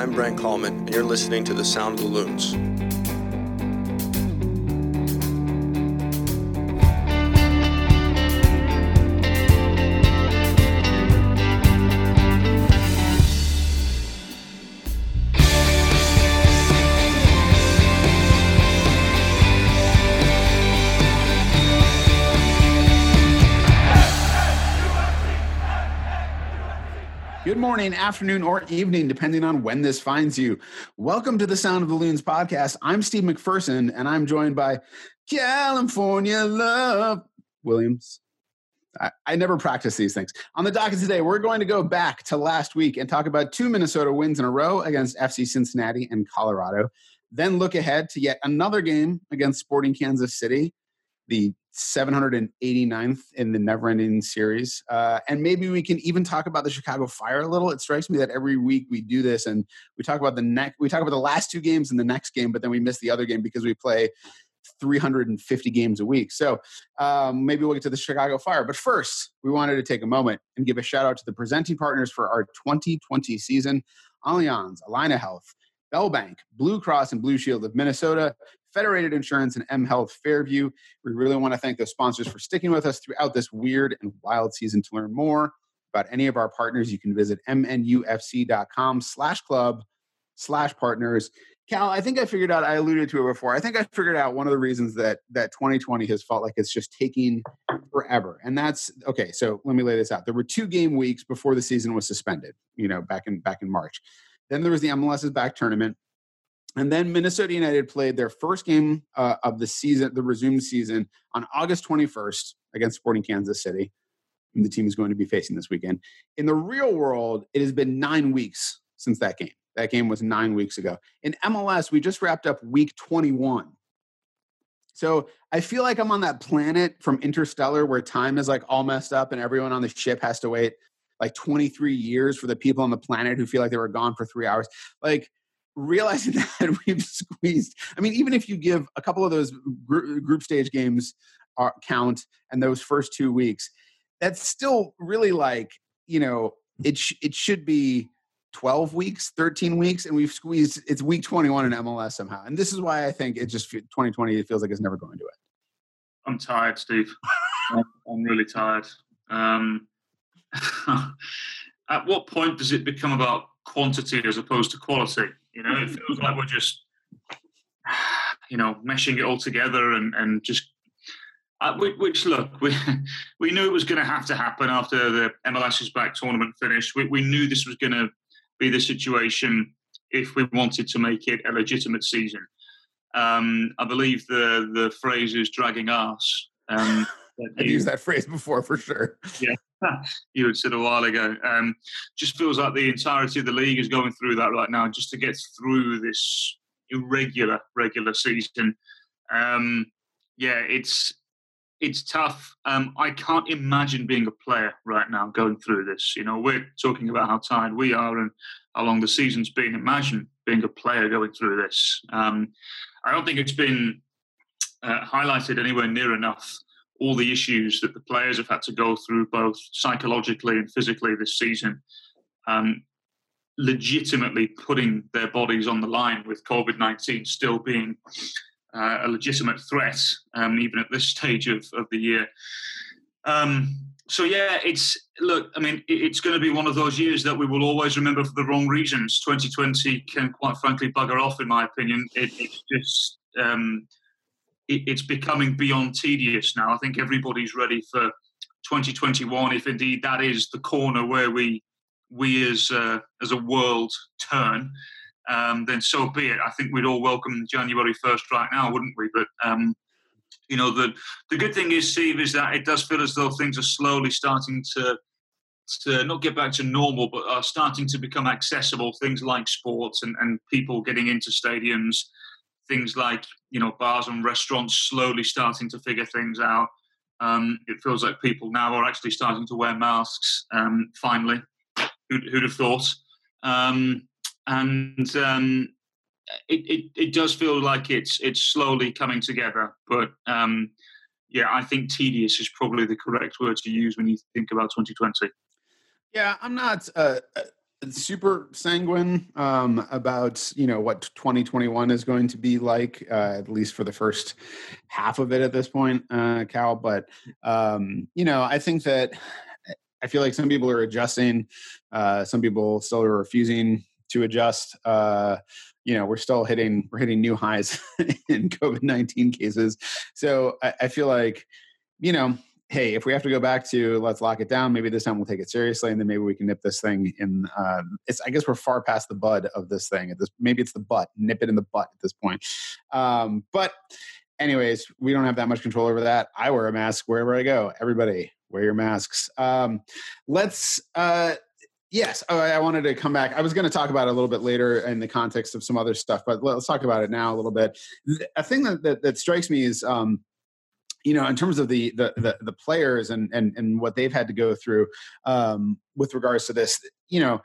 I'm Brent Kallman, and you're listening to The Sound of the Loons. Morning, afternoon, or evening, depending on when this finds you. Welcome to the Sound of the Loons podcast. I'm Steve McPherson, and I'm joined by California Love Williams. I, never practice these things. On the docket today, we're going to go back to last week and talk about two Minnesota wins in a row against FC Cincinnati and Colorado. Then look ahead to yet another game against Sporting Kansas City, the 789th in the never ending series. Uh, and maybe we can even talk about the Chicago Fire a little. It strikes me that every week we do this and we talk about the next, we talk about the last two games in the next game, but then we miss the other game because we play 350 games a week. So um, maybe we'll get to the Chicago Fire. But first, we wanted to take a moment and give a shout out to the presenting partners for our 2020 season Allianz, Allina Health, Bell Bank, Blue Cross and Blue Shield of Minnesota, Federated Insurance, and M Health Fairview. We really want to thank those sponsors for sticking with us throughout this weird and wild season. To learn more about any of our partners, you can visit mnufc.com slash club slash partners. Cal, I think I figured out, I alluded to it before. I think I figured out one of the reasons that that 2020 has felt like it's just taking forever. And that's okay, so let me lay this out. There were two game weeks before the season was suspended, you know, back in back in March. Then there was the MLS's back tournament. And then Minnesota United played their first game uh, of the season, the resumed season, on August 21st against Sporting Kansas City. The team is going to be facing this weekend. In the real world, it has been nine weeks since that game. That game was nine weeks ago. In MLS, we just wrapped up week 21. So I feel like I'm on that planet from Interstellar where time is like all messed up and everyone on the ship has to wait like 23 years for the people on the planet who feel like they were gone for three hours. Like, realizing that we've squeezed i mean even if you give a couple of those group, stage games are, count and those first two weeks that's still really like you know it sh- it should be 12 weeks 13 weeks and we've squeezed it's week 21 in mls somehow and this is why i think it just 2020 it feels like it's never going to it i'm tired steve. I'm really tired. Um, at what point does it become about quantity as opposed to quality you know, it feels like we're just, you know, meshing it all together and, and just, uh, which, look, we, we knew it was going to have to happen after the MLS's back tournament finished. We, we knew this was going to be the situation if we wanted to make it a legitimate season. Um, I believe the, the phrase is dragging arse. Um, I've used that phrase before for sure. Yeah, you had said a while ago. Um, just feels like the entirety of the league is going through that right now, just to get through this irregular regular season. Um, yeah, it's it's tough. Um, I can't imagine being a player right now going through this. You know, we're talking about how tired we are and how long the season's been. Imagine being a player going through this. Um, I don't think it's been uh, highlighted anywhere near enough all the issues that the players have had to go through, both psychologically and physically this season, um, legitimately putting their bodies on the line with COVID 19 still being uh, a legitimate threat, um, even at this stage of, of the year. Um, so yeah, it's look. I mean, it's going to be one of those years that we will always remember for the wrong reasons. 2020 can, quite frankly, bugger off, in my opinion. It, it's just um, it's becoming beyond tedious now. I think everybody's ready for 2021, if indeed that is the corner where we we as uh, as a world turn. Um, then so be it. I think we'd all welcome January 1st right now, wouldn't we? But um, you know, the the good thing is, Steve, is that it does feel as though things are slowly starting to to not get back to normal, but are starting to become accessible. Things like sports and, and people getting into stadiums, things like you know bars and restaurants slowly starting to figure things out. Um, it feels like people now are actually starting to wear masks. Um, finally, who'd, who'd, have thought? Um, and um, it, it, it does feel like it's it's slowly coming together. But um, yeah, I think tedious is probably the correct word to use when you think about 2020. Yeah, I'm not. Uh, uh super sanguine um, about you know what 2021 is going to be like, uh, at least for the first half of it at this point, uh, Cal. But um, you know, I think that I feel like some people are adjusting, uh, some people still are refusing to adjust. Uh, you know, we're still hitting we're hitting new highs in COVID 19 cases, so I, I feel like you know hey, if we have to go back to let's lock it down, maybe this time we'll take it seriously, and then maybe we can nip this thing in. Uh, it's I guess we're far past the bud of this thing. At this, maybe it's the butt. Nip it in the butt at this point. Um, but, anyways, we don't have that much control over that. I wear a mask wherever I go. Everybody wear your masks. Um, let's. Uh, Yes, oh, I wanted to come back. I was going to talk about it a little bit later in the context of some other stuff, but let's talk about it now a little bit. A thing that that, that strikes me is um, you know, in terms of the the the, the players and, and and what they've had to go through um, with regards to this, you know,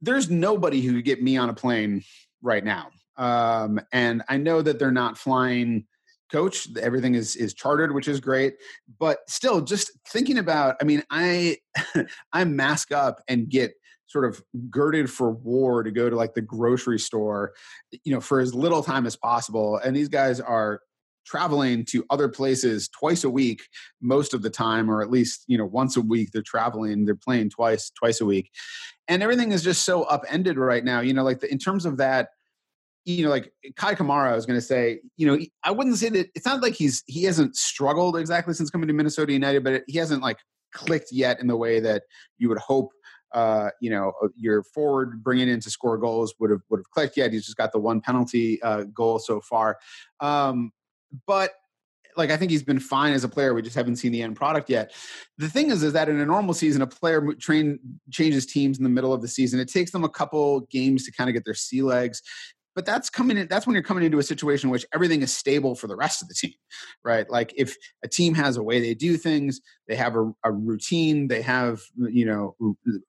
there's nobody who could get me on a plane right now, um, and I know that they're not flying coach everything is is chartered which is great but still just thinking about i mean i i mask up and get sort of girded for war to go to like the grocery store you know for as little time as possible and these guys are traveling to other places twice a week most of the time or at least you know once a week they're traveling they're playing twice twice a week and everything is just so upended right now you know like the, in terms of that you know like Kei Kamara I was going to say you know I wouldn't say that it's not like he's he hasn't struggled exactly since coming to Minnesota United but he hasn't like clicked yet in the way that you would hope uh, you know, uh, your forward bringing in to score goals would have would have clicked yet. He's just got the one penalty uh, goal so far. Um, but like I think he's been fine as a player. We just haven't seen the end product yet. The thing is, is that in a normal season, a player train changes teams in the middle of the season. It takes them a couple games to kind of get their sea legs but that's coming in that's when you're coming into a situation in which everything is stable for the rest of the team right? Like if a team has a way they do things they have a, a, routine they have you know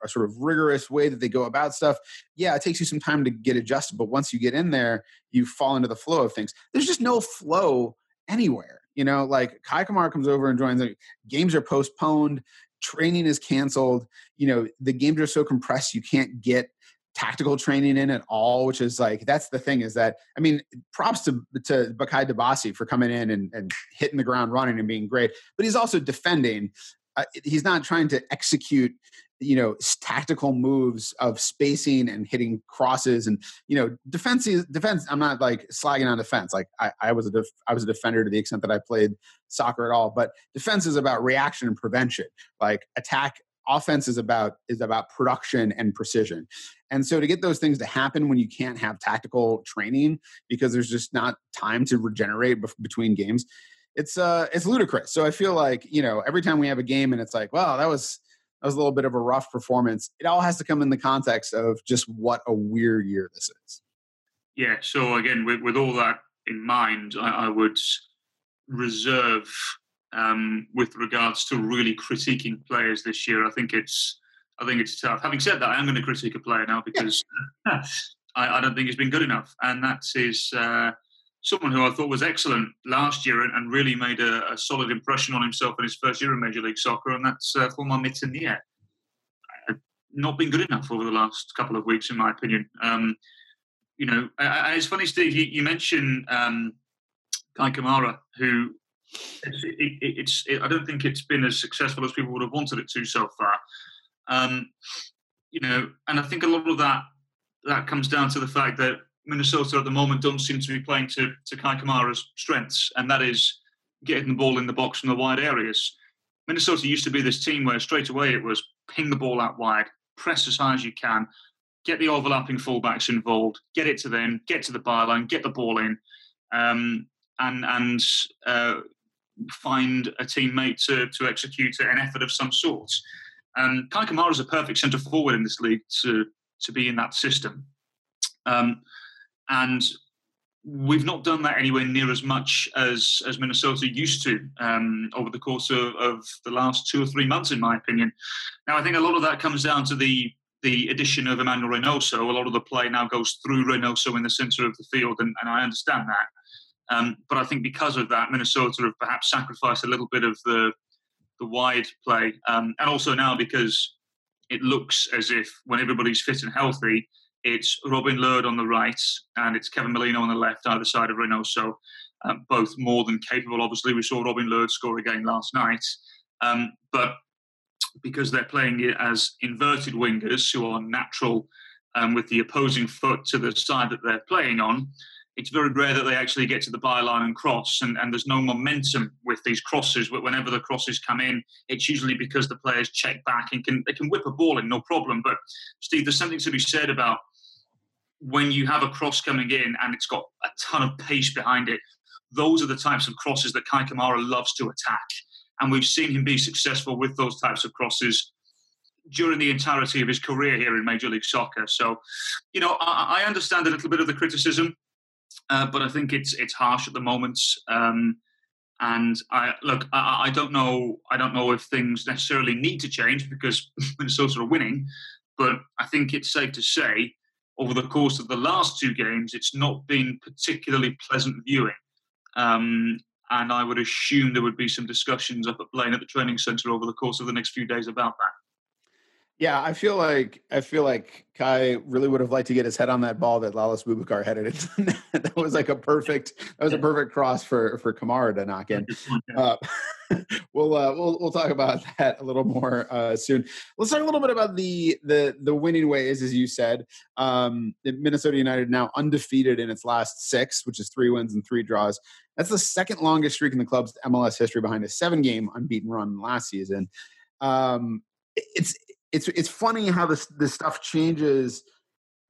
a sort of rigorous way that they go about stuff yeah it takes you some time to get adjusted but once you get in there you fall into the flow of things. There's just no flow anywhere you know? Like Kei Kamara comes over and joins the games are postponed training is canceled you know the games are so compressed you can't get tactical training in at all, which is like that's the thing is that I mean, props to to Bakaye Dibassy for coming in and, and hitting the ground running and being great, but he's also defending. Uh, he's not trying to execute you know tactical moves of spacing and hitting crosses and you know defense defense i'm not like slagging on defense like i, I was a def, i was a defender to the extent that i played soccer at all but defense is about reaction and prevention like attack offense is about is about production and precision. And so to get those things to happen when you can't have tactical training because there's just not time to regenerate between games it's uh it's ludicrous. So i feel like you know every time we have a game and it's like well that was that was a little bit of a rough performance it all has to come in the context of just what a weird year this is. Yeah so again with, with all that in mind I, I would reserve um, with regards to really critiquing players this year. I think it's I think it's tough. Having said that, I am going to critique a player now because I, I, don't think he's been good enough, and that is uh, someone who I thought was excellent last year and, and really made a, a, solid impression on himself in his first year in Major League Soccer, and that's uh, Romain Métanire. Uh, not been good enough over the last couple of weeks, in my opinion. Um, you know, it's funny, Steve. You, you mentioned um, Kei Kamara, who it's, it, it's it, I don't think it's been as successful as people would have wanted it to so far. Um, you know, and I think a lot of that that comes down to the fact that Minnesota at the moment don't seem to be playing to to Kei Kamara's strengths, and that is getting the ball in the box from the wide areas. Minnesota used to be this team where straight away it was ping the ball out wide, press as high as you can, get the overlapping fullbacks involved, get it to them, get to the byline, get the ball in, um, and and uh, find a teammate to, to execute an effort of some sort. And Kei Kamara is a perfect centre forward in this league to, to be in that system. Um, and we've not done that anywhere near as much as, as Minnesota used to um, over the course of, of the last two or three months, in my opinion. Now, I think a lot of that comes down to the the addition of Emmanuel Reynoso. A lot of the play now goes through Reynoso in the centre of the field, and, and I understand that. Um, but I think because of that, Minnesota have perhaps sacrificed a little bit of the the wide play, um, and also now because it looks as if when everybody's fit and healthy, it's Robin Lod on the right and it's Kevin Molino on the left, either side of Reynoso. Um, both more than capable. Obviously, we saw Robin Lod score again last night. Um, but because they're playing it as inverted wingers who are natural um, with the opposing foot to the side that they're playing on, it's very rare that they actually get to the byline and cross, and, and there's no momentum with these crosses. But Whenever the crosses come in, it's usually because the players check back and can they can whip a ball in, no problem. But Steve, there's something to be said about when you have a cross coming in and it's got a ton of pace behind it. Those are the types of crosses that Kei Kamara loves to attack, and we've seen him be successful with those types of crosses during the entirety of his career here in Major League Soccer. So, you know, I, I understand a little bit of the criticism uh, but I think it's it's harsh at the moment. Um, and I look, I, I, don't know, I don't know if things necessarily need to change because Minnesota are winning, but I think it's safe to say over the course of the last two games, it's not been particularly pleasant viewing. Um, and I would assume there would be some discussions up at Blaine at the training centre over the course of the next few days about that. Yeah, I feel like I feel like Kei really would have liked to get his head on that ball that Lalas Abubakar headed into that was like a perfect that was a perfect cross for for Kamara to knock in. Uh, we'll uh, we'll we'll talk about that a little more uh, soon. Let's talk a little bit about the the the winning ways, as you said. Um, Minnesota United now undefeated in its last six, which is three wins and three draws. That's the second longest streak in the club's MLS history, behind a seven game unbeaten run last season. Um, it's it's it's funny how this this stuff changes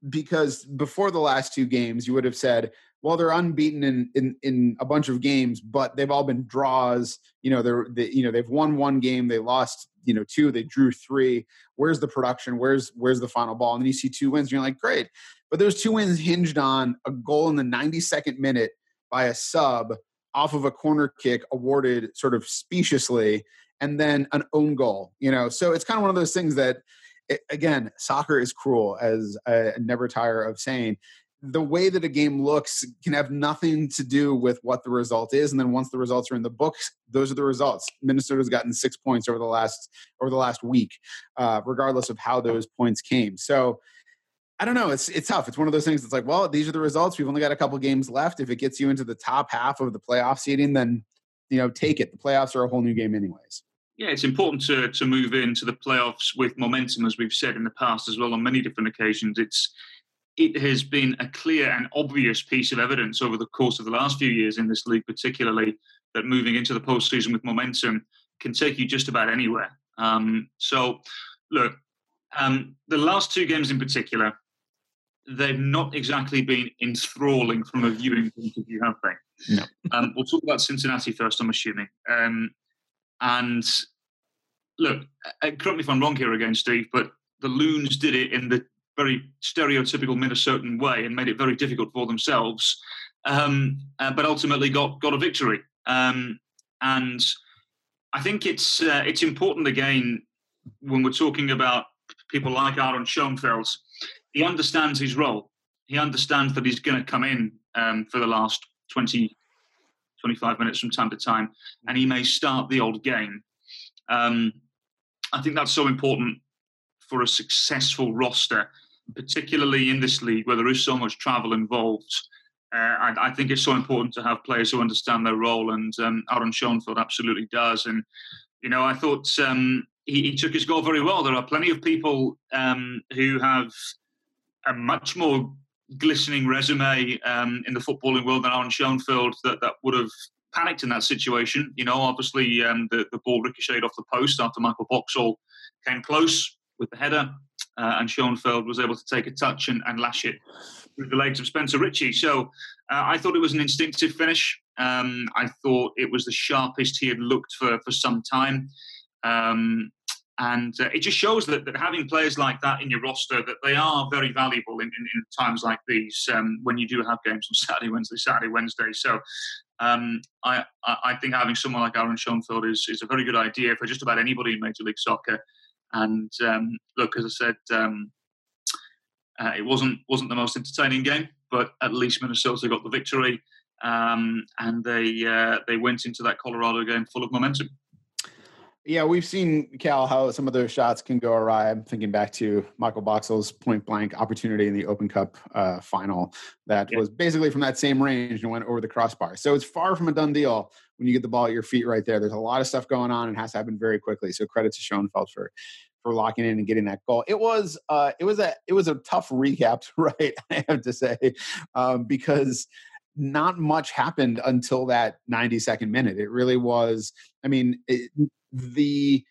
because before the last two games you would have said well they're unbeaten in in, in a bunch of games but they've all been draws. You know they're they, you know they've won one game they lost you know two they drew three. Where's the production? Where's where's the final ball? And then you see two wins and you're like great. But those two wins hinged on a goal in the 92nd minute by a sub off of a corner kick awarded sort of speciously and then an own goal. You know, so it's kind of one of those things that, it, again, soccer is cruel, as I never tire of saying. The way that a game looks can have nothing to do with what the result is, and then once the results are in the books, those are the results. Minnesota's gotten six points over the last over the last week, uh, regardless of how those points came. So, I don't know. It's it's tough. It's one of those things. That's like, well, these are the results. We've only got a couple games left. If it gets you into the top half of the playoff seating, then you know, take it. The playoffs are a whole new game, anyways. Yeah, it's important to to move into the playoffs with momentum, as we've said in the past as well on many different occasions. It's it has been a clear and obvious piece of evidence over the course of the last few years in this league, particularly that moving into the postseason with momentum can take you just about anywhere. Um, so, look, um, the last two games in particular, they've not exactly been enthralling from a viewing point of view, have they? No. Um, we'll talk about Cincinnati first, I'm assuming. Um, and look, uh, correct me if I'm wrong here again, Steve, but the Loons did it in the very stereotypical Minnesotan way and made it very difficult for themselves, um, uh, but ultimately got got a victory. Um, and I think it's uh, it's important again when we're talking about people like Aaron Schoenfeld. He understands his role. He understands that he's going to come in um, for the last 20, 25 minutes from time to time, and he may start the old game. Um, I think that's so important for a successful roster, particularly in this league where there is so much travel involved. Uh, I, I, think it's so important to have players who understand their role, and um, Aaron Schoenfeld absolutely does. And you know, I thought um, he, he, took his goal very well. There are plenty of people um, who have a much more glistening resume um, in the footballing world than Aaron Schoenfeld that, that would have panicked in that situation. You know, obviously um, the, the ball ricocheted off the post after Michael Boxall came close with the header, uh, and Schoenfeld was able to take a touch and, and lash it with the legs of Spencer Richey. So uh, I thought it was an instinctive finish. Um, I thought it was the sharpest he had looked for for some time. Um, and uh, it just shows that, that having players like that in your roster that they are very valuable in, in, in times like these um, when you do have games on Saturday, Wednesday, Saturday, Wednesday. So um, I, I think having someone like Aaron Schoenfeld is, is a very good idea for just about anybody in Major League Soccer. And um, look, as I said, um, uh, it wasn't wasn't the most entertaining game, but at least Minnesota got the victory, um, and they uh, they went into that Colorado game full of momentum. Yeah, we've seen Cal how some of those shots can go awry. I'm thinking back to Michael Boxall's point blank opportunity in the Open Cup uh, final that yeah. was basically from that same range and went over the crossbar. So it's far from a done deal when you get the ball at your feet right there. There's a lot of stuff going on and has to happen very quickly. So credit to Schoenfeld for for locking in and getting that goal. It was uh, it was a it was a tough recap right? I have to say um, because not much happened until that 90 second minute. It really was. I mean, it, the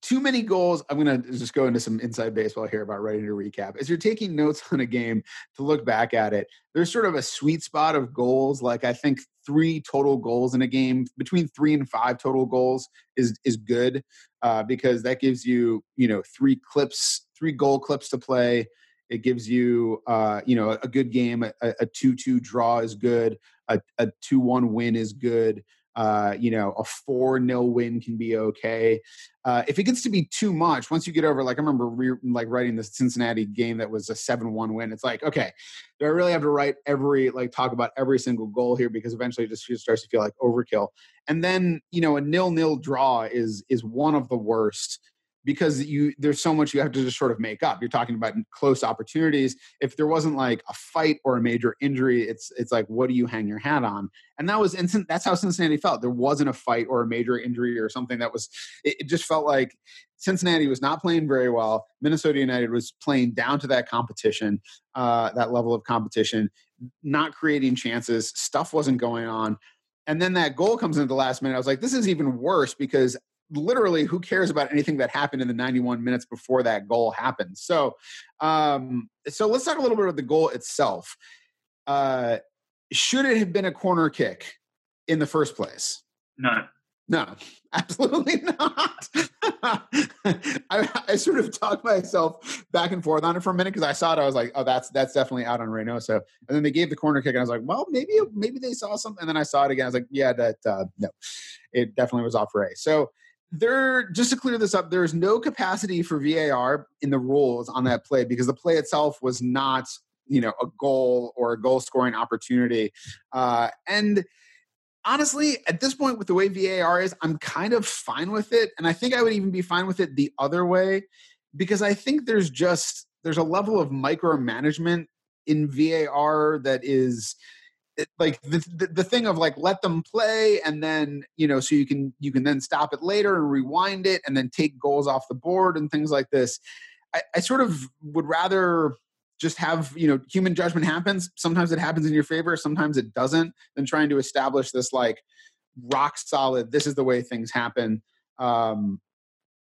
too many goals. I'm going to just go into some inside baseball here about writing a recap. As you're taking notes on a game to look back at it, there's sort of a sweet spot of goals. Like I think three total goals in a game, between three and five total goals is is good uh, because that gives you you know three clips, three goal clips to play. It gives you, uh, you know, a good game. A two-two draw is good. A two-one win is good. Uh, you know, a 4 nil win can be okay. Uh, if it gets to be too much, once you get over, like I remember re- like writing the Cincinnati game that was a 7 1 win, it's like, okay, do I really have to write every, like talk about every single goal here? Because eventually it just starts to feel like overkill. And then, you know, a nil nil draw is is one of the worst because you there's so much you have to just sort of make up. You're talking about close opportunities. If there wasn't like a fight or a major injury, it's it's like what do you hang your hat on? And that was instant. That's how Cincinnati felt. There wasn't a fight or a major injury or something that was. It, it just felt like Cincinnati was not playing very well. Minnesota United was playing down to that competition, uh, that level of competition, not creating chances. Stuff wasn't going on. And then that goal comes into the last minute. I was like, this is even worse because literally who cares about anything that happened in the 91 minutes before that goal happened. So um so let's talk a little bit about the goal itself. Uh should it have been a corner kick in the first place? No no. Absolutely not. I, I, sort of talked myself back and forth on it for a minute because i saw it i was like oh that's that's definitely out on reynoso and then they gave the corner kick and i was like well maybe maybe they saw something and then i saw it again i was like yeah that uh, no. It definitely was off ray. So there just to clear this up there's no capacity for var in the rules on that play because the play itself was not you know a goal or a goal scoring opportunity. Uh, and honestly at this point with the way var is i'm kind of fine with it. And i think i would even be fine with it the other way because i think there's just there's a level of micromanagement in var that is like the, the, the thing of like let them play and then you know so you can you can then stop it later and rewind it and then take goals off the board and things like this. I, I sort of would rather just have you know human judgment happens. Sometimes it happens in your favor sometimes it doesn't than trying to establish this like rock solid this is the way things happen. Um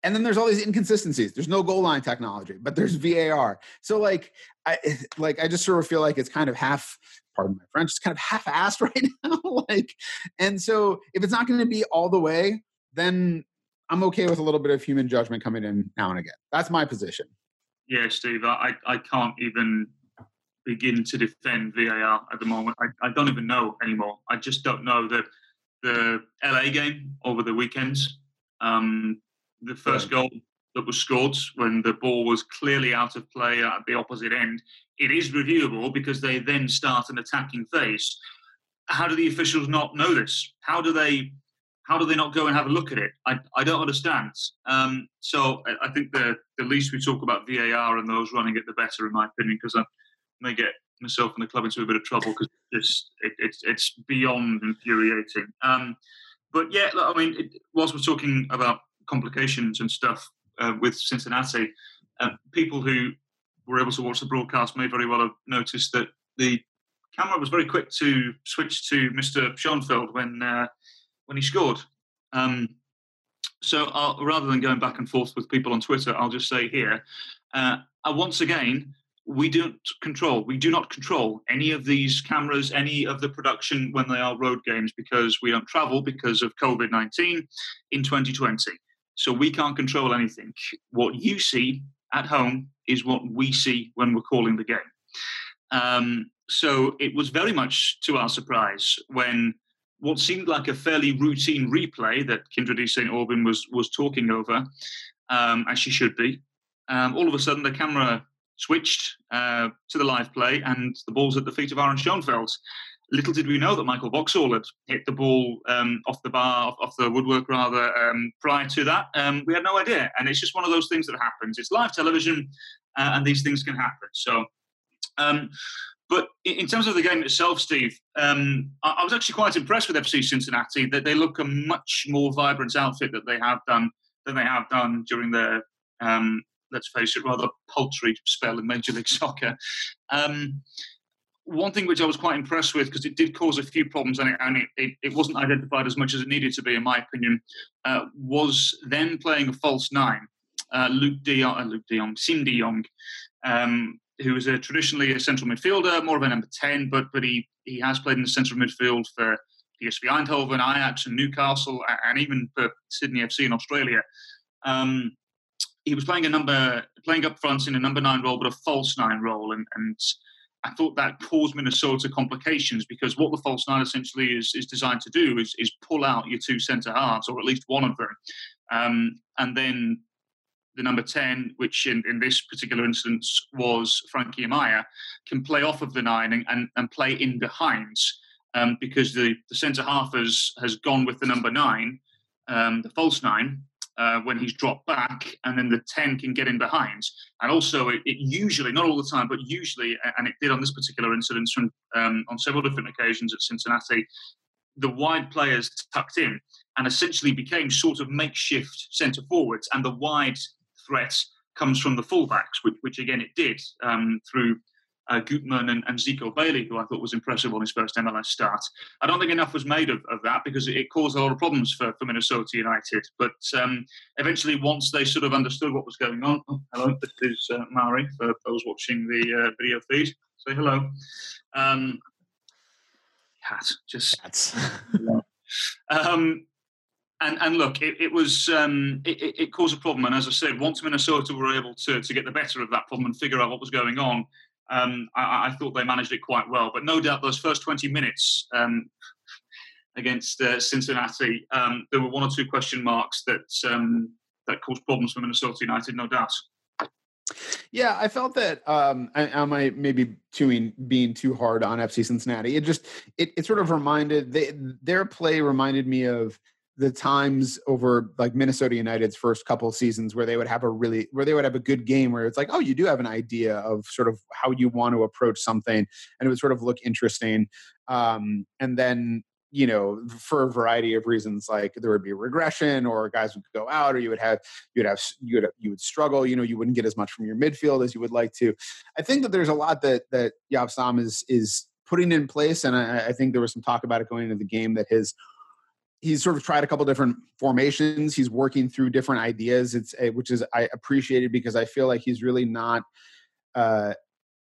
and then there's all these inconsistencies there's no goal line technology but there's var so like i like i just sort of feel like it's kind of half pardon my French, it's kind of half-assed right now. like, and so if it's not going to be all the way, then I'm okay with a little bit of human judgment coming in now and again. That's my position. Yeah, Steve, I, I can't even begin to defend VAR at the moment. I, I don't even know anymore. I just don't know that the LA game over the weekends, um, the first yeah. goal that was scored when the ball was clearly out of play at the opposite end, it is reviewable because they then start an attacking phase. How do the officials not know this? How do they how do they not go and have a look at it? I, I don't understand. Um, so I, I, think the, the least we talk about VAR and those running it, the better, in my opinion, because I may get myself and the club into a bit of trouble because it's, it, it's, it's beyond infuriating. Um, but yeah, I mean, it, whilst we're talking about complications and stuff, uh, with Cincinnati, uh, people who were able to watch the broadcast may very well have noticed that the camera was very quick to switch to Mr. Schoenfeld when uh, when he scored. Um, so I'll, rather than going back and forth with people on Twitter, I'll just say here, uh, once again, we don't control. We do not control any of these cameras, any of the production when they are road games because we don't travel because of COVID nineteen in 2020. So we can't control anything. What you see at home is what we see when we're calling the game. Um, so it was very much to our surprise when what seemed like a fairly routine replay that Kyndra St. Aubin was, was talking over, um, as she should be, um, all of a sudden the camera switched uh, to the live play and the ball's at the feet of Aaron Schoenfeld. Little did we know that Michael Boxall had hit the ball um, off the bar, off the woodwork rather, um, prior to that. Um, we had no idea. And it's just one of those things that happens. It's live television, uh, and these things can happen. So, um, but in terms of the game itself, Steve, um, I was actually quite impressed with FC Cincinnati. That they look a much more vibrant outfit that they have done than they have done during their, um, let's face it, rather paltry spell in Major League Soccer. One thing which I was quite impressed with because it did cause a few problems and, it, and it, it, it, wasn't identified as much as it needed to be, in my opinion, uh, was then playing a false nine. Uh, Luke De Jong, uh, Luke De Jong, Siem De Jong, um, who is a traditionally a central midfielder, more of a number ten, but but he he has played in the central midfield for PSV Eindhoven, Ajax, and Newcastle, and even for Sydney FC in Australia. Um, he was playing a number, playing up front in a number nine role, but a false nine role, and and I thought that caused Minnesota complications because what the false nine essentially is, is designed to do is, is pull out your two centre halves, or at least one of them. Um, and then the number 10, which in, in this particular instance was Frankie Amaya, can play off of the nine and, and, and play in behind um, because the, the centre half has, has gone with the number nine, um, the false nine, uh, when he's dropped back, and then the 10 can get in behind. And also, it, it, usually, not all the time, but usually, and it did on this particular incident from, um, on several different occasions at Cincinnati, the wide players tucked in and essentially became sort of makeshift centre forwards, and the wide threat comes from the fullbacks, which, which again it did um, through uh, Gutman and, and Zico Bailey, who I thought was impressive on his first MLS start. I don't think enough was made of, of that because it, caused a lot of problems for, for Minnesota United. But um, eventually, once they sort of understood what was going on, oh, hello, this is uh, Mari for those watching the uh, video feed. Say hello. Um, cat, just cats. um, and, and look, it, it was um, it, it, caused a problem. And as I said, once Minnesota were able to, to get the better of that problem and figure out what was going on, um, I, I, thought they managed it quite well. But no doubt those first 20 minutes um, against uh, Cincinnati, um, there were one or two question marks that um, that caused problems for Minnesota United, no doubt. Yeah, I felt that um, I, am I maybe being being too hard on FC Cincinnati. It just it, it sort of reminded they, their play reminded me of the times over like Minnesota United's first couple seasons where they would have a really where they would have a good game where it's like oh you do have an idea of sort of how you want to approach something and it would sort of look interesting. Um, and then you know for a variety of reasons like there would be regression or guys would go out or you would have you would have you would you would struggle you know you wouldn't get as much from your midfield as you would like to. I think that there's a lot that that Jaap Stam is is putting in place and I, I think there was some talk about it going into the game that his he's sort of tried a couple different formations. He's working through different ideas. It's eh, which is I appreciated because I feel like he's really not uh,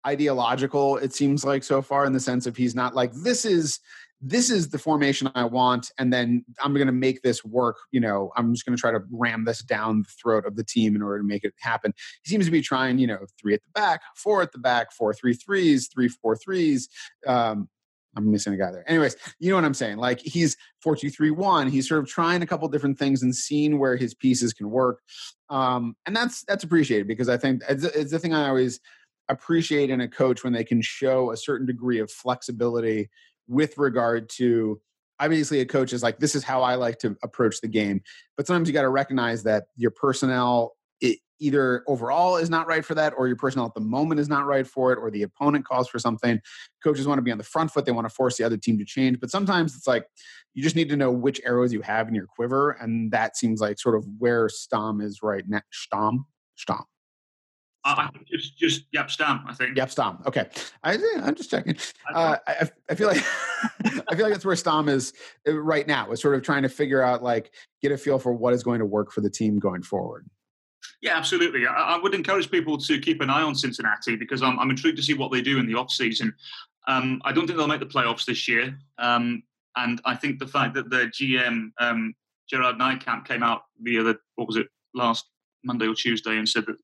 ideological. It seems like so far in the sense of he's not like this is this is the formation I want, and then I'm going to make this work. You know, I'm just going to try to ram this down the throat of the team in order to make it happen. He seems to be trying, you know, three at the back, four at the back, four three threes, three four threes. Um, I'm missing a guy there. Anyways, you know what I'm saying? Like he's four two three one. He's sort of trying a couple different things and seeing where his pieces can work, um, and that's that's appreciated because I think it's, it's the thing I always appreciate in a coach when they can show a certain degree of flexibility with regard to obviously a coach is like this is how i like to approach the game but sometimes you got to recognize that your personnel either overall is not right for that or your personnel at the moment is not right for it or the opponent calls for something coaches want to be on the front foot they want to force the other team to change but sometimes it's like you just need to know which arrows you have in your quiver and that seems like sort of where stam is right now stam I think just just Jaap Stam. I think Jaap Stam. Okay, I, I'm just checking. Uh, I, I feel like I feel like that's where Stam is uh, right now. Is sort of trying to figure out like get a feel for what is going to work for the team going forward. Yeah, absolutely. I, I, would encourage people to keep an eye on Cincinnati because I'm, I'm intrigued to see what they do in the off season. Um, I don't think they'll make the playoffs this year, um, and I think the fact that their GM um, Gerard Nijkamp came out the other what was it last Monday or Tuesday and said that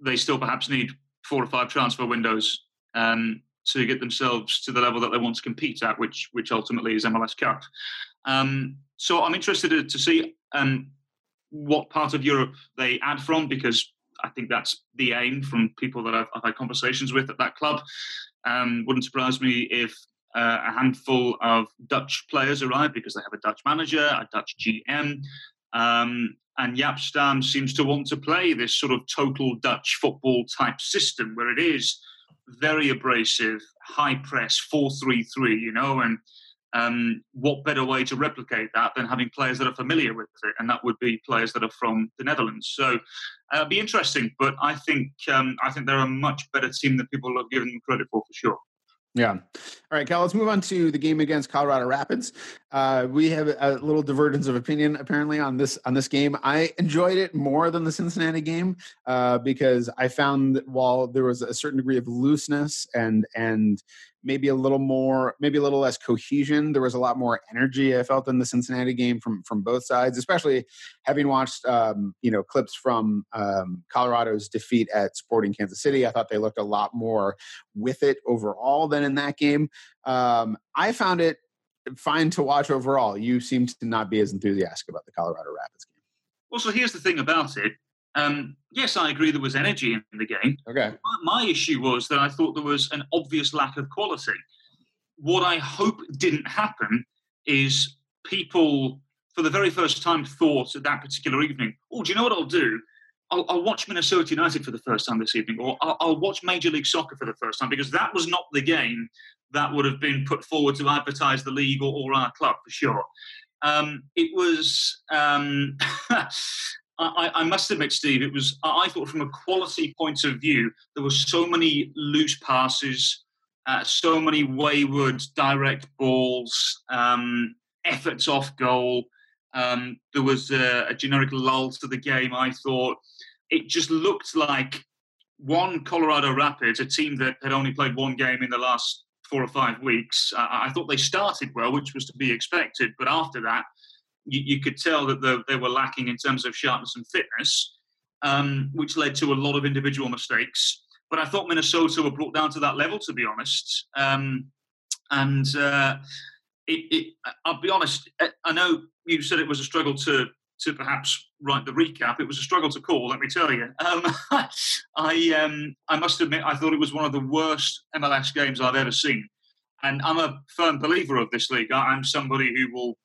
they still perhaps need four or five transfer windows um, to get themselves to the level that they want to compete at, which which ultimately is MLS Cup. Um, so I'm interested to, to see um, what part of Europe they add from because I think that's the aim from people that I've, I've had conversations with at that club. Um, wouldn't surprise me if uh, a handful of Dutch players arrive because they have a Dutch manager, a Dutch GM. Um, and Jaap Stam seems to want to play this sort of total Dutch football type system where it is very abrasive, high press, 4 3 3, you know, and um, what better way to replicate that than having players that are familiar with it? And that would be players that are from the Netherlands. So uh, it'll be interesting, but I think um, I think they're a much better team than people have given them credit for, for sure. Yeah. All right, Cal, let's move on to the game against Colorado Rapids. Uh, we have a little divergence of opinion apparently on this on this game. I enjoyed it more than the Cincinnati game uh, because I found that while there was a certain degree of looseness and and maybe a little more, maybe a little less cohesion. There was a lot more energy I felt in the Cincinnati game from from both sides, especially having watched um, you know clips from um, Colorado's defeat at Sporting Kansas City. I thought they looked a lot more with it overall than in that game. Um, I found it fine to watch overall. You seem to not be as enthusiastic about the Colorado Rapids game. Well, so here's the thing about it. Um, yes, I agree there was energy in the game. Okay. My issue was that I thought there was an obvious lack of quality. What I hope didn't happen is people, for the very first time, thought at that particular evening, oh, do you know what I'll do? I'll, I'll watch Minnesota United for the first time this evening, or I'll, I'll watch Major League Soccer for the first time, because that was not the game that would have been put forward to advertise the league or, or our club for sure. Um, it was um, I, I, must admit, Steve, it was. I thought from a quality point of view, there were so many loose passes, uh, so many wayward direct balls, um, efforts off goal. Um, there was a, a, generic lull to the game. I thought it just looked like one Colorado Rapids, a team that had only played one game in the last four or five weeks. I, I thought they started well, which was to be expected, but after that you, you could tell that the, they were lacking in terms of sharpness and fitness, um, which led to a lot of individual mistakes. But I thought Minnesota were brought down to that level, to be honest. Um, and uh, it, it, I'll be honest, I know you said it was a struggle to to perhaps write the recap. It was a struggle to call, let me tell you. Um, I um, I must admit, I thought it was one of the worst MLS games I've ever seen. And I'm a firm believer of this league. I'm somebody who will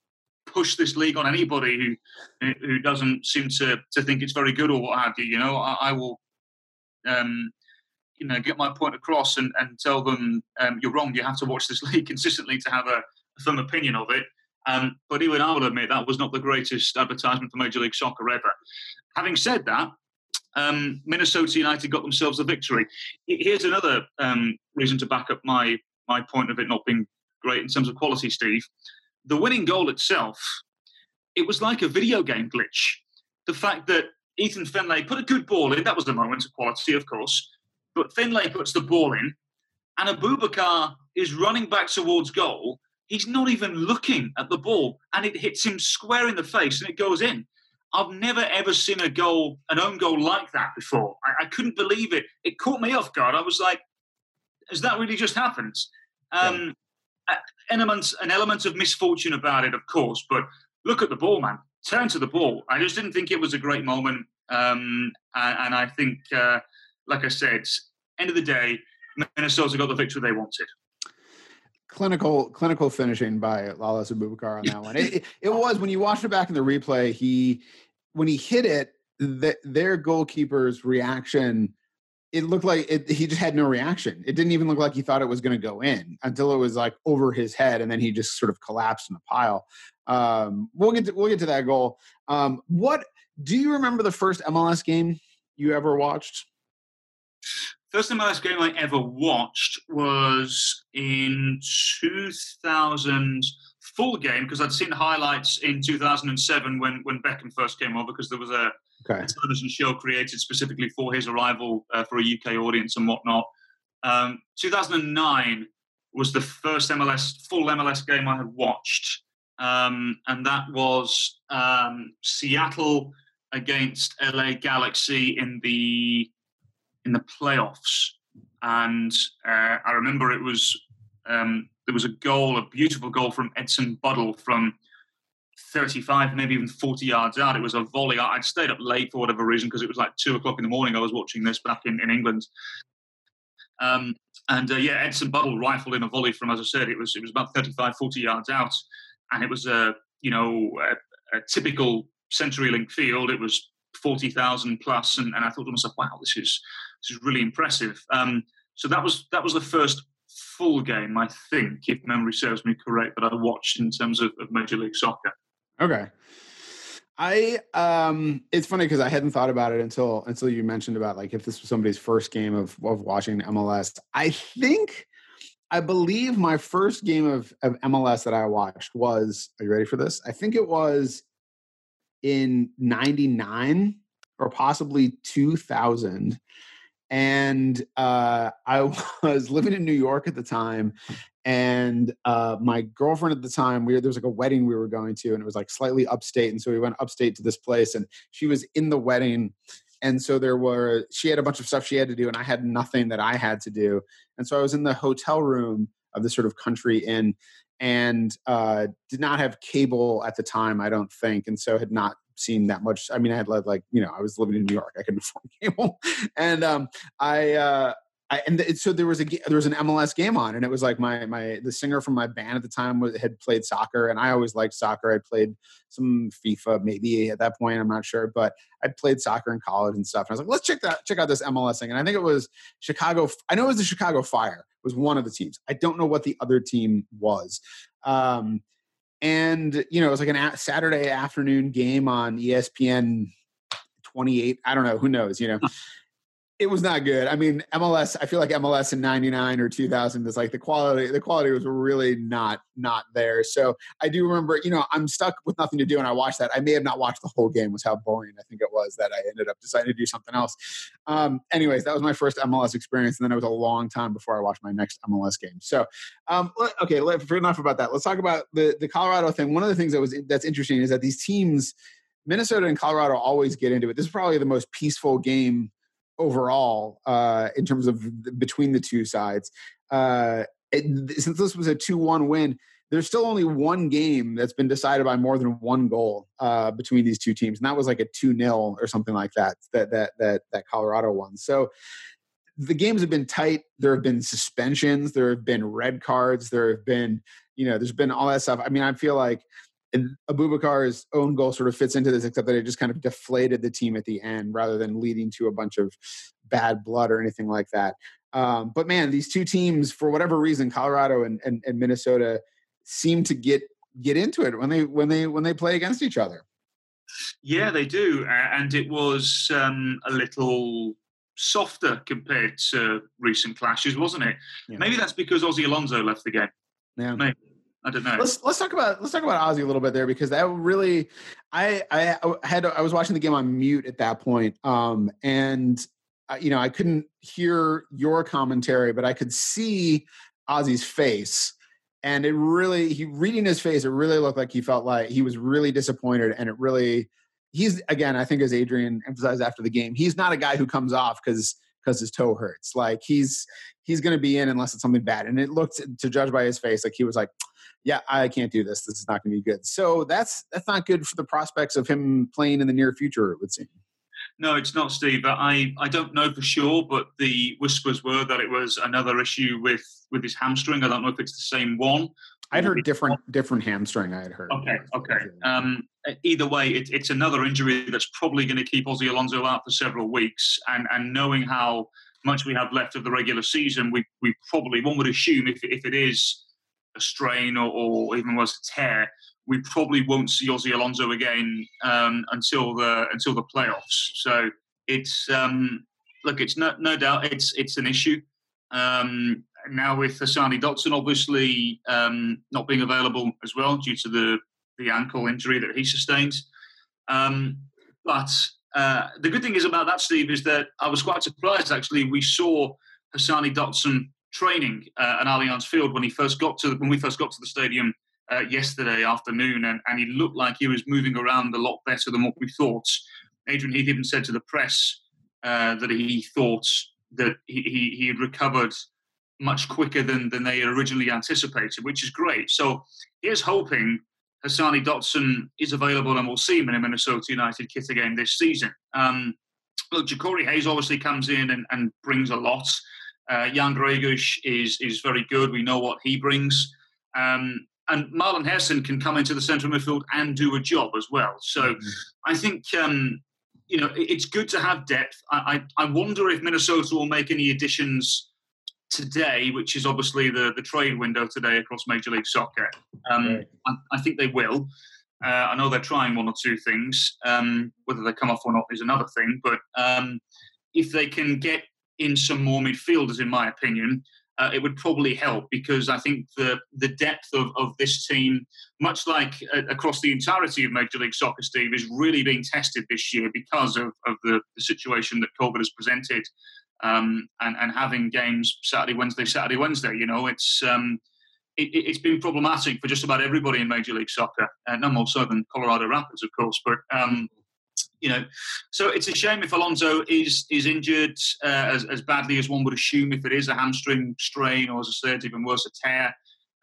push this league on anybody who who doesn't seem to to think it's very good or what have you. You know, I, I will, um, you know, get my point across and, and tell them um, you're wrong. You have to watch this league consistently to have a, firm opinion of it. Um, but even I will admit that was not the greatest advertisement for Major League Soccer ever. Having said that, um, Minnesota United got themselves a victory. Here's another um, reason to back up my my point of it not being great in terms of quality, Steve the winning goal itself, it was like a video game glitch. The fact that Ethan Finlay put a good ball in, that was the moment of quality, of course, but Finlay puts the ball in, and Abubakar is running back towards goal. He's not even looking at the ball, and it hits him square in the face and it goes in. I've never ever seen a goal, an own goal like that before. I, I couldn't believe it. It caught me off guard. I was like, has that really just happened? Um, element, an element of misfortune about it, of course. But look at the ball, man. Turn to the ball. I just didn't think it was a great moment. Um, and, and, I think, uh, like I said, end of the day, Minnesota got the victory they wanted. Clinical, clinical finishing by Lalas Abubakar on that one. It, it, it, was when you watch it back in the replay. He, when he hit it, the, their goalkeeper's reaction it looked like it, he just had no reaction. It didn't even look like he thought it was going to go in until it was like over his head, and then he just sort of collapsed in a pile. Um, we'll get to, we'll get to that goal. Um, what do you remember the first MLS game you ever watched? First MLS game I ever watched was in 2000 full game because I'd seen highlights in 2007 when when Beckham first came over because there was a okay. television show created specifically for his arrival uh, for a UK audience and whatnot. Um, 2009 was the first MLS full MLS game I had watched, um, and that was um, Seattle against LA Galaxy in the in the playoffs. And uh, I remember it was um, there was a goal, a beautiful goal from Edson Buddle from 35, maybe even 40 yards out. It was a volley. I'd stayed up late for whatever reason because it was like two o'clock in the morning. I was watching this back in, in England. Um, and uh, yeah, Edson Buddle rifled in a volley from, as I said, it was it was about 35, 40 yards out, and it was a you know a, a typical CenturyLink field. It was forty thousand plus, and, and I thought to myself, wow, this is this is really impressive. Um, so that was that was the first full game, I think, if memory serves me correct, that I watched in terms of, of Major League Soccer. Okay. I um it's funny because I hadn't thought about it until until you mentioned about like if this was somebody's first game of of watching MLS. I think I believe my first game of, of MLS that I watched was are you ready for this? I think it was in 99 or possibly 2000 and uh, I was living in New York at the time, and uh, my girlfriend at the time, we there was like a wedding we were going to, and it was like slightly upstate, and so we went upstate to this place, and she was in the wedding, and so there were she had a bunch of stuff she had to do, and I had nothing that I had to do, and so I was in the hotel room of this sort of country inn, and uh, did not have cable at the time, I don't think, and so had not seen that much. I mean, I had like you know I was living in New York, I couldn't afford cable, and um, I. Uh, I, and so there was a there was an MLS game on, and it was like my my the singer from my band at the time was, had played soccer, and I always liked soccer. I played some FIFA maybe at that point, I'm not sure, but I played soccer in college and stuff. And I was like, let's check that check out this MLS thing, and I think it was Chicago. I know it was the Chicago Fire it was one of the teams. I don't know what the other team was. Um, and you know it was like an a- saturday afternoon game on espn 28 i don't know who knows you know it was not good. I mean, MLS. I feel like MLS in '99 or 2000 is like the quality. The quality was really not not there. So I do remember. You know, I'm stuck with nothing to do, and I watched that. I may have not watched the whole game. Was how boring I think it was that I ended up deciding to do something else. Um, anyways, that was my first MLS experience, and then it was a long time before I watched my next MLS game. So, um, okay, enough about that. Let's talk about the the Colorado thing. One of the things that was that's interesting is that these teams. Minnesota and Colorado always get into it. This is probably the most peaceful game overall uh, in terms of the, between the two sides. Uh, it, since this was a two-one win, there's still only one game that's been decided by more than one goal uh, between these two teams, and that was like a two 0 or something like that. That that that that Colorado won. So the games have been tight. There have been suspensions. There have been red cards. There have been you know there's been all that stuff. I mean, I feel like and Abubakar's own goal sort of fits into this, except that it just kind of deflated the team at the end rather than leading to a bunch of bad blood or anything like that. Um, but man, these two teams, for whatever reason, Colorado and, and, and Minnesota, seem to get get into it when they when they when they play against each other. Yeah, they do, and it was um, a little softer compared to recent clashes, wasn't it? Yeah. Maybe that's because Ozzie Alonso left the game. Yeah. Maybe. I don't know. Let's let's talk about let's talk about Ozzie a little bit there because that really, I I had I was watching the game on mute at that point, um, and uh, you know I couldn't hear your commentary, but I could see Ozzie's face, and it really he reading his face, it really looked like he felt like he was really disappointed, and it really he's again I think as Adrian emphasized after the game, he's not a guy who comes off because because his toe hurts. Like he's he's going to be in unless it's something bad. And it looked to judge by his face like he was like, yeah, I can't do this. This is not going to be good. So that's that's not good for the prospects of him playing in the near future. It would seem. No, it's not, Steve. But I, I don't know for sure, but the whispers were that it was another issue with, with his hamstring. I don't know if it's the same one. I'd heard different different hamstring. I had heard. Okay, okay. Um, either way, it, it's another injury that's probably going to keep Ozzie Alonso out for several weeks. And and knowing how much we have left of the regular season, we we probably one would assume if if it is a strain or, or even worse a tear, we probably won't see Ozzie Alonso again um, until the until the playoffs. So it's um, look, it's no no doubt it's it's an issue. Um, now with Hassani Dotson obviously um, not being available as well due to the the ankle injury that he sustained. Um, but uh, the good thing is about that, Steve, is that I was quite surprised actually. We saw Hassani Dotson training uh, at Allianz Field when he first got to when we first got to the stadium uh, yesterday afternoon, and, and he looked like he was moving around a lot better than what we thought. Adrian Heath even said to the press uh, that he thought that he, he, had recovered much quicker than, than they originally anticipated, which is great. So here's hoping Hassani Dotson is available and we'll see him in a Minnesota United kit again this season. Um, look, Jacori Hayes obviously comes in and, and brings a lot. Uh, Jan Gregus is is very good. We know what he brings. Um, and Marlon Hairston can come into the centre of midfield and do a job as well. So mm-hmm. I think um, you know it's good to have depth. I, I, I wonder if Minnesota will make any additions today, which is obviously the the trade window today across Major League Soccer. Um, right. I, I, think they will. Uh, I know they're trying one or two things. Um, whether they come off or not is another thing. But um, if they can get in some more midfielders, in my opinion, uh, it would probably help because I think the the depth of, of this team, much like uh, across the entirety of Major League Soccer, Steve, is really being tested this year because of, of the, the situation that COVID has presented, um, and and having games Saturday, Wednesday, Saturday, Wednesday. You know, it's um, it, has been problematic for just about everybody in Major League Soccer, uh, no more so than Colorado Rapids, of course, but. Um, you know, so it's a shame if Alonso is is injured uh, as, as badly as one would assume if it is a hamstring strain or as I said, even worse, a tear.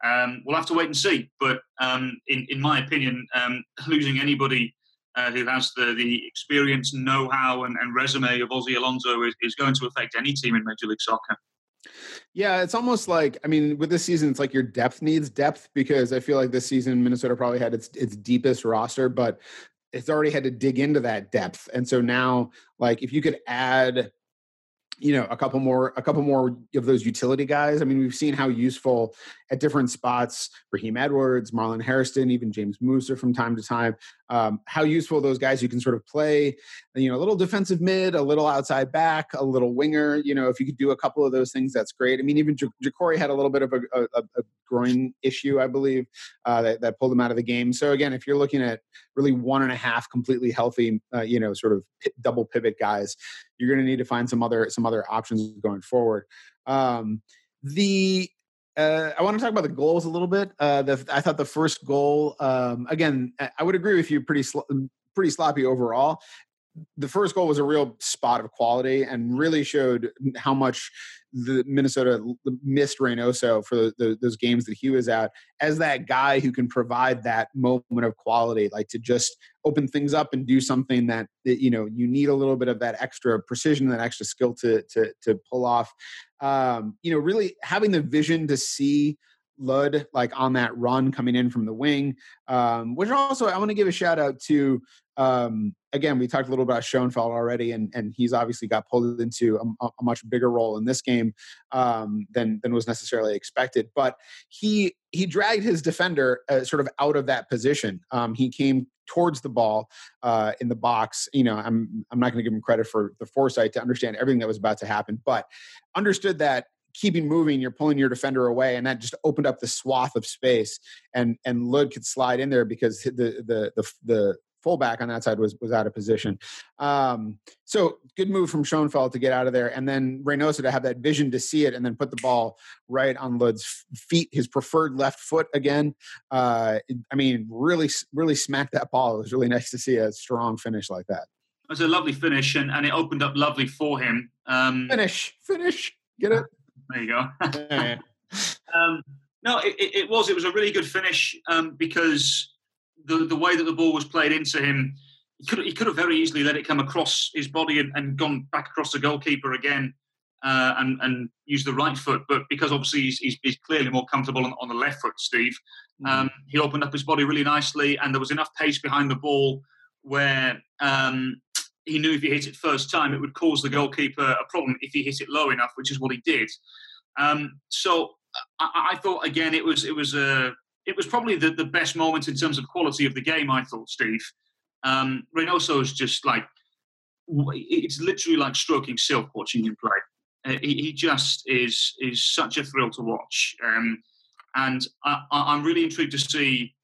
Um, we'll have to wait and see. But um, in in my opinion, um, losing anybody uh, who has the the experience, know-how, and, and resume of Ozzie Alonso is, is going to affect any team in Major League Soccer. Yeah, it's almost like I mean, with this season, it's like your depth needs depth because I feel like this season Minnesota probably had its its deepest roster, but it's already had to dig into that depth. And so now, like, if you could add you know a couple more a couple more of those utility guys i mean we've seen how useful at different spots raheem edwards marlon hairston even james Musa from time to time um, how useful those guys you can sort of play you know a little defensive mid a little outside back a little winger you know if you could do a couple of those things that's great i mean even J- Jacori had a little bit of a, a, a groin issue i believe uh, that, that, pulled him out of the game so again if you're looking at really one and a half completely healthy uh, you know sort of double pivot guys you're going to need to find some other some other options going forward. Um, the uh, I want to talk about the goals a little bit. Uh, the, I thought the first goal, um, again, I would agree with you, pretty sl- pretty sloppy overall. The first goal was a real spot of quality and really showed how much the Minnesota missed Reynoso for the, the, those games that he was at as that guy who can provide that moment of quality, like to just open things up and do something that, that you know you need a little bit of that extra precision, that extra skill to to to pull off. Um, you know, really having the vision to see Lod like on that run coming in from the wing. Um, which also I want to give a shout out to um, again, we talked a little about Schoenfeld already, and and he's obviously got pulled into a, a much bigger role in this game um, than than was necessarily expected. But he he dragged his defender uh, sort of out of that position. Um, he came towards the ball uh, in the box. You know, I'm I'm not going to give him credit for the foresight to understand everything that was about to happen, but understood that keeping moving, you're pulling your defender away, and that just opened up the swath of space, and and Lod could slide in there because the the the the fullback on that side was was out of position. Um, so good move from Schoenfeld to get out of there, and then Reynoso to have that vision to see it, and then put the ball right on Lod's feet, his preferred left foot again. Uh, I mean, really, really smacked that ball. It was really nice to see a strong finish like that. It was a lovely finish, and, and it opened up lovely for him. Um, finish, finish, get it. There you go. um, no, it, it, was. It was a really good finish um, because the the way that the ball was played into him, he could he could have very easily let it come across his body and, and gone back across the goalkeeper again. Uh, and and use the right foot, but because obviously he's, he's, he's clearly more comfortable on, on, the left foot, Steve. Mm-hmm. Um, he opened up his body really nicely, and there was enough pace behind the ball where um, he knew if he hit it first time, it would cause the goalkeeper a problem if he hit it low enough, which is what he did. Um, so I, I, thought again it was it was a it was probably the, the best moment in terms of quality of the game. I thought, Steve. Um, Reynoso is just like it's literally like stroking silk watching him play. Uh, he, he, just is is such a thrill to watch, um, and I, I'm really intrigued to see.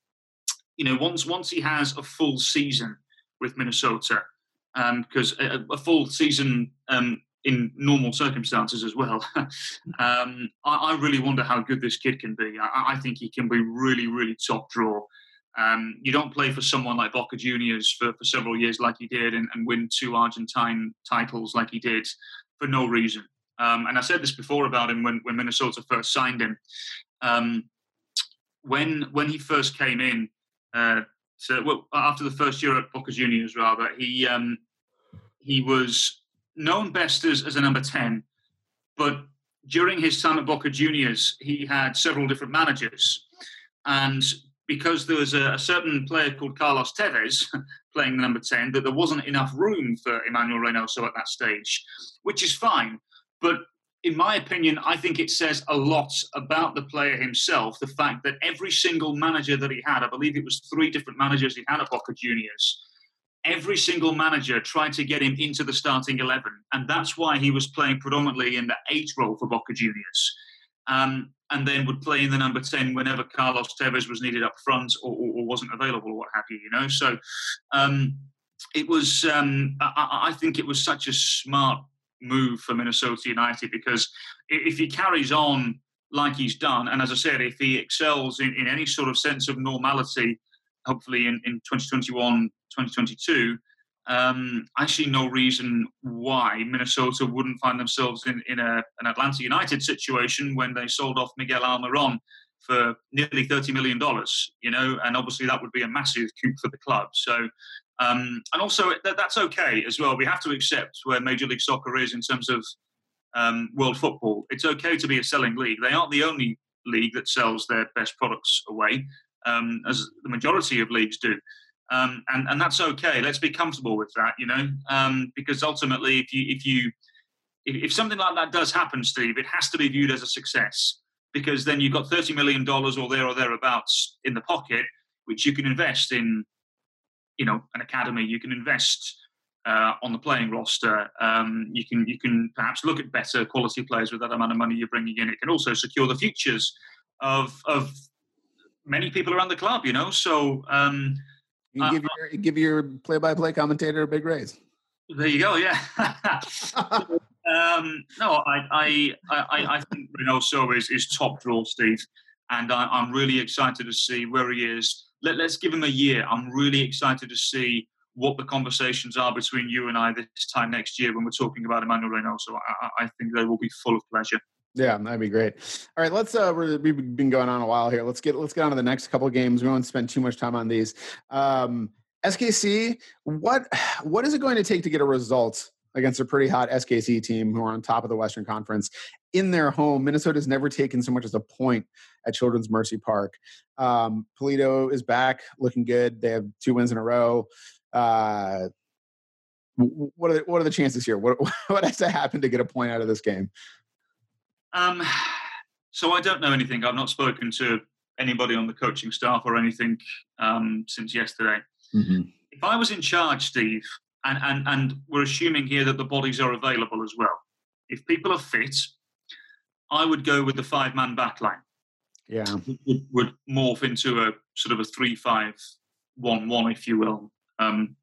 You know, once once he has a full season with Minnesota, because um, a, a, full season um, in normal circumstances as well. um, I, I, really wonder how good this kid can be. I, I think he can be really, really top draw. Um, you don't play for someone like Boca Juniors for, for several years like he did and, and win two Argentine titles like he did for no reason. Um, and I said this before about him when, when Minnesota first signed him. Um, when when he first came in, uh, to, well, after the first year at Boca Juniors, rather, he um, he was known best as, as a number 10, but during his time at Boca Juniors, he had several different managers. And because there was a, a certain player called Carlos Tevez playing the number 10, that there wasn't enough room for Emmanuel Reynoso at that stage, which is fine. But in my opinion, I think it says a lot about the player himself. The fact that every single manager that he had, I believe it was three different managers he had at Boca Juniors, every single manager tried to get him into the starting 11. And that's why he was playing predominantly in the eight role for Boca Juniors. Um, and then would play in the number 10 whenever Carlos Tevez was needed up front or, or, or wasn't available or what have you, you know. So um, it was, um, I, I, think it was such a smart move for Minnesota United because if he carries on like he's done, and as I said, if he excels in, in any sort of sense of normality, hopefully in, in 2021, 2022, um, I see no reason why Minnesota wouldn't find themselves in, in a, an Atlanta United situation when they sold off Miguel Almiron for nearly $30 million, you know, and obviously that would be a massive coup for the club. So, um, and also that, that's okay as well. We have to accept where Major League Soccer is in terms of um, world football. It's okay to be a selling league. They aren't the only league that sells their best products away, um, as the majority of leagues do. Um, and and that's okay. Let's be comfortable with that, you know, um, because ultimately, if you if you if, if, something like that does happen, Steve, it has to be viewed as a success because then you've got thirty million dollars or there or thereabouts in the pocket, which you can invest in, you know, an academy. You can invest uh, on the playing roster. Um, you can you can perhaps look at better quality players with that amount of money you're bringing in. It can also secure the futures of of many people around the club. You know, so. Um, you uh, give your give your play-by-play commentator a big raise. There you go. Yeah. um, no, I I I, I think Reynoso is is top draw, Steve, and I, am really excited to see where he is. Let, let's give him a year. I'm really excited to see what the conversations are between you and I this time next year when we're talking about Emmanuel Reynoso. I, I think they will be full of pleasure. Yeah, that'd be great. All right, let's. Uh, we have been going on a while here. Let's get let's get on to the next couple games. We won't spend too much time on these. Um, SKC, what what is it going to take to get a result against a pretty hot SKC team who are on top of the Western Conference in their home? Minnesota's never taken so much as a point at Children's Mercy Park. Um, Pulido is back, looking good. They have two wins in a row. Uh, what are the, what are the chances here? What what has to happen to get a point out of this game? Um, so I don't know anything. I've not spoken to anybody on the coaching staff or anything um, since yesterday. Mm-hmm. If I was in charge, Steve, and, and, and we're assuming here that the bodies are available as well, if people are fit, I would go with the five man back line. Yeah. Would, would, morph into a sort of a 3 5 1 1, if you will, um,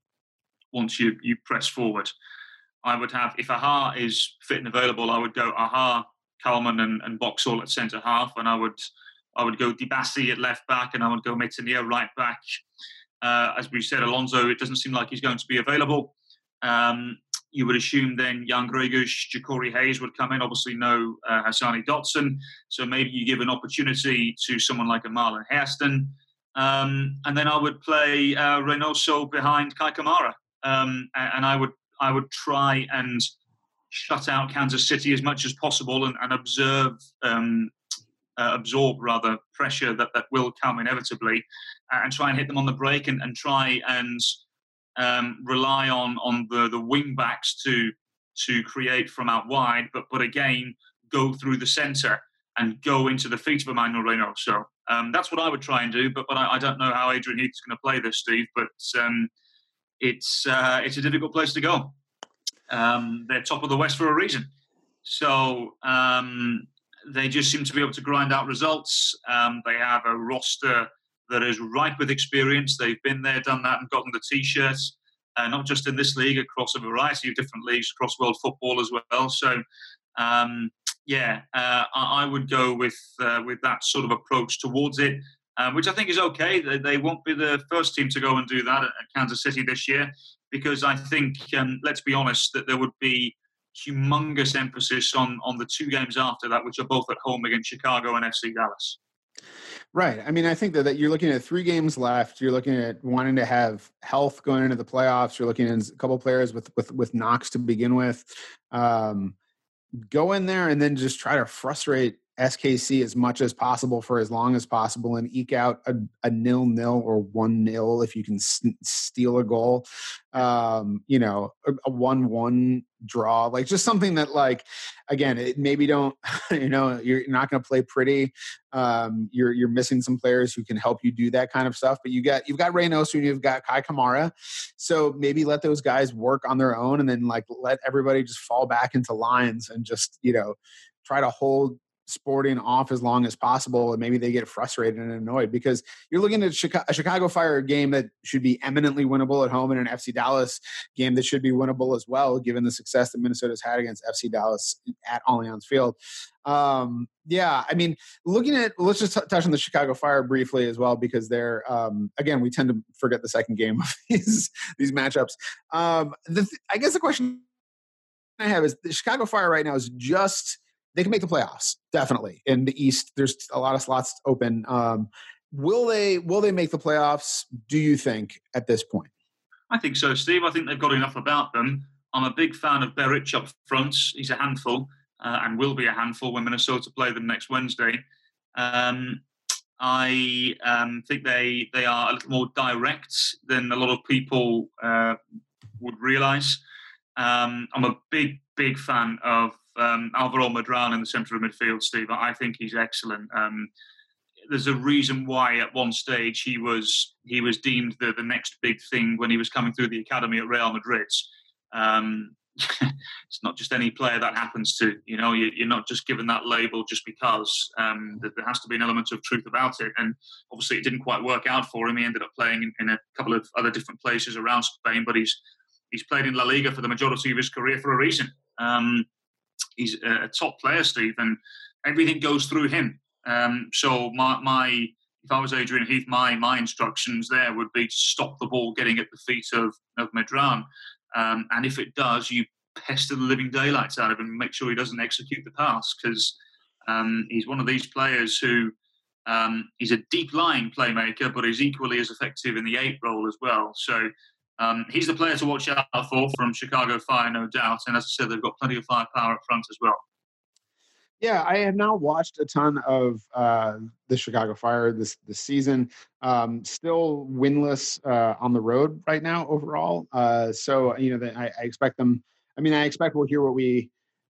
once you, you press forward. I would have, if Aha is fit and available, I would go Aha, Kallman and, and Boxall at centre half, and I would I would go Dibassy at left back, and I would go Métanire right back. Uh, as we said, Alonso, it doesn't seem like he's going to be available. Um, you would assume then Jan Gregus, Jacori Hayes would come in. Obviously, no uh, Hassani Dotson. So maybe you give an opportunity to someone like a Marlon Hairston. Um, and then I would play uh, Reynoso behind Kei Kamara. Um, and I would I would try and shut out Kansas City as much as possible and, and observe, um, uh, absorb rather pressure that, that will come inevitably, and try and hit them on the break and, and try and um, rely on on the the wing backs to to create from out wide, but but again go through the centre and go into the feet of Emmanuel Reynoso. So um, that's what I would try and do, but but I, I don't know how Adrian Heath is going to play this, Steve. But um, it's uh, it's a difficult place to go. Um, they're top of the West for a reason. So um, they just seem to be able to grind out results. Um, they have a roster that is ripe with experience. They've been there, done that, and gotten the t-shirts. Uh, not just in this league, across a variety of different leagues across world football as well. So, um, yeah, uh, I, I, would go with uh, with that sort of approach towards it, uh, which I think is okay. They, they, won't be the first team to go and do that at Kansas City this year because I think, um, let's be honest, that there would be humongous emphasis on on the two games after that, which are both at home against Chicago and FC Dallas. Right. I mean, I think that, that you're looking at three games left. You're looking at wanting to have health going into the playoffs. You're looking at a couple players with with with knocks to begin with. Um, go in there and then just try to frustrate SKC as much as possible for as long as possible and eke out a, a nil nil or one nil if you can s- steal a goal. Um, you know, a, one one draw, like just something that, like, again, it maybe don't, you know, you're not going to play pretty. Um, you're you're missing some players who can help you do that kind of stuff. But you got you've got Reynoso and you've got Kei Kamara, so maybe let those guys work on their own and then like let everybody just fall back into lines and just you know try to hold sporting off as long as possible and maybe they get frustrated and annoyed because you're looking at a chicago fire game that should be eminently winnable at home and an fc dallas game that should be winnable as well given the success that minnesota's had against fc dallas at allianz field. Um, yeah i mean looking at let's just t- touch on the chicago fire briefly as well because they're um, again we tend to forget the second game of these these matchups. Um, the, i guess the question i have is the chicago fire right now is just they can make the playoffs definitely in the East. There's a lot of slots open. Um, will they? Will they make the playoffs? Do you think at this point? I think so, Steve. I think they've got enough about them. I'm a big fan of Beric up front. He's a handful uh, and will be a handful when Minnesota play them next Wednesday. Um, I um, think they they are a little more direct than a lot of people uh, would realise. Um, I'm a big big fan of um, Alvaro Medran in the centre of midfield, Steve. I think he's excellent. Um, there's a reason why at one stage he was he was deemed the, the next big thing when he was coming through the academy at Real Madrid. Um, it's not just any player that happens to. You know, you, are not just given that label just because. Um, there has to be an element of truth about it. And obviously, it didn't quite work out for him. He ended up playing in, in a couple of other different places around Spain, but he's he's played in La Liga for the majority of his career for a reason. Um, he's a top player, Steve, and everything goes through him. Um, so my, my, if I was Adrian Heath, my my instructions there would be to stop the ball getting at the feet of of Medran, um, and if it does, you pester the living daylights out of him and make sure he doesn't execute the pass because um, he's one of these players who um, he's a deep lying playmaker, but is equally as effective in the eight role as well. So um, he's the player to watch out for from Chicago Fire, no doubt. And as I said, they've got plenty of firepower up front as well. Yeah, I have now watched a ton of uh, the Chicago Fire this this season. Um, still winless uh, on the road right now overall. Uh, so you know, I, I expect them. I mean, I expect we'll hear what we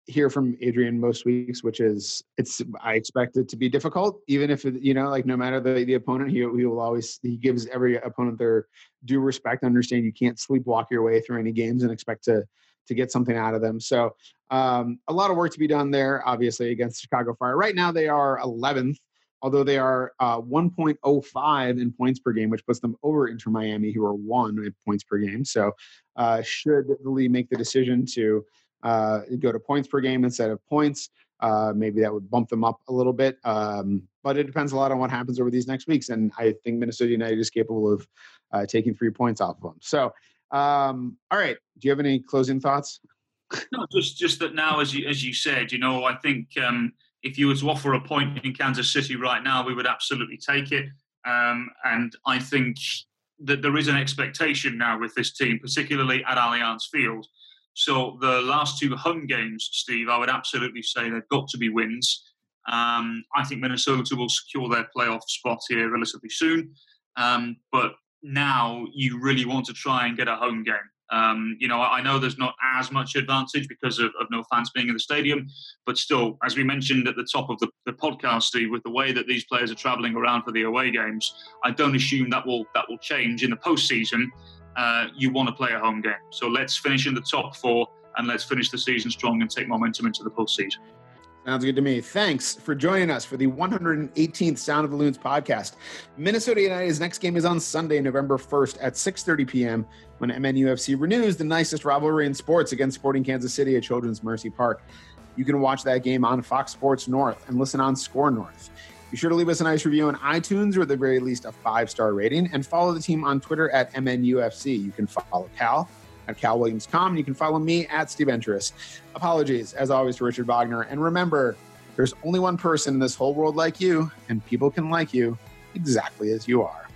hear from Adrian most weeks, which is it's I expect it to be difficult, even if you know, like no matter the the opponent, he he will always he gives every opponent their due respect. Understand you can't sleepwalk your way through any games and expect to to get something out of them. So um, a lot of work to be done there, obviously against Chicago Fire. Right now they are 11th, although they are uh, 1.05 in points per game, which puts them over Inter Miami, who are one in points per game. So uh, should the league make the decision to uh, go to points per game instead of points. Uh, maybe that would bump them up a little bit. Um, but it depends a lot on what happens over these next weeks. And I think Minnesota United is capable of uh, taking three points off of them. So, um, all right. Do you have any closing thoughts? No, just just that now, as you as you said, you know, I think um, if you were to offer a point in Kansas City right now, we would absolutely take it. Um, and I think that there is an expectation now with this team, particularly at Allianz Field, so the last two home games, Steve, I would absolutely say they've got to be wins. Um, I think Minnesota will secure their playoff spot here relatively soon. Um, but now you really want to try and get a home game. Um, you know, I know there's not as much advantage because of, of, no fans being in the stadium, but still, as we mentioned at the top of the, the podcast, Steve, with the way that these players are travelling around for the away games, I don't assume that will that will change in the postseason uh, you want to play a home game. So let's finish in the top four and let's finish the season strong and take momentum into the postseason. Sounds good to me. Thanks for joining us for the 118th Sound of the Loons podcast. Minnesota United's next game is on Sunday, November 1st at 6:30 p.m. when MNUFC renews the nicest rivalry in sports against Sporting Kansas City at Children's Mercy Park. You can watch that game on Fox Sports North and listen on SKOR North. Be sure to leave us a nice review on iTunes or at the very least a five star rating and follow the team on Twitter at MNUFC. You can follow Cal at Cal Williams.com and you can follow me at Steve Entris. Apologies, as always, to Richard Wagner. And remember, there's only one person in this whole world like you, and people can like you exactly as you are.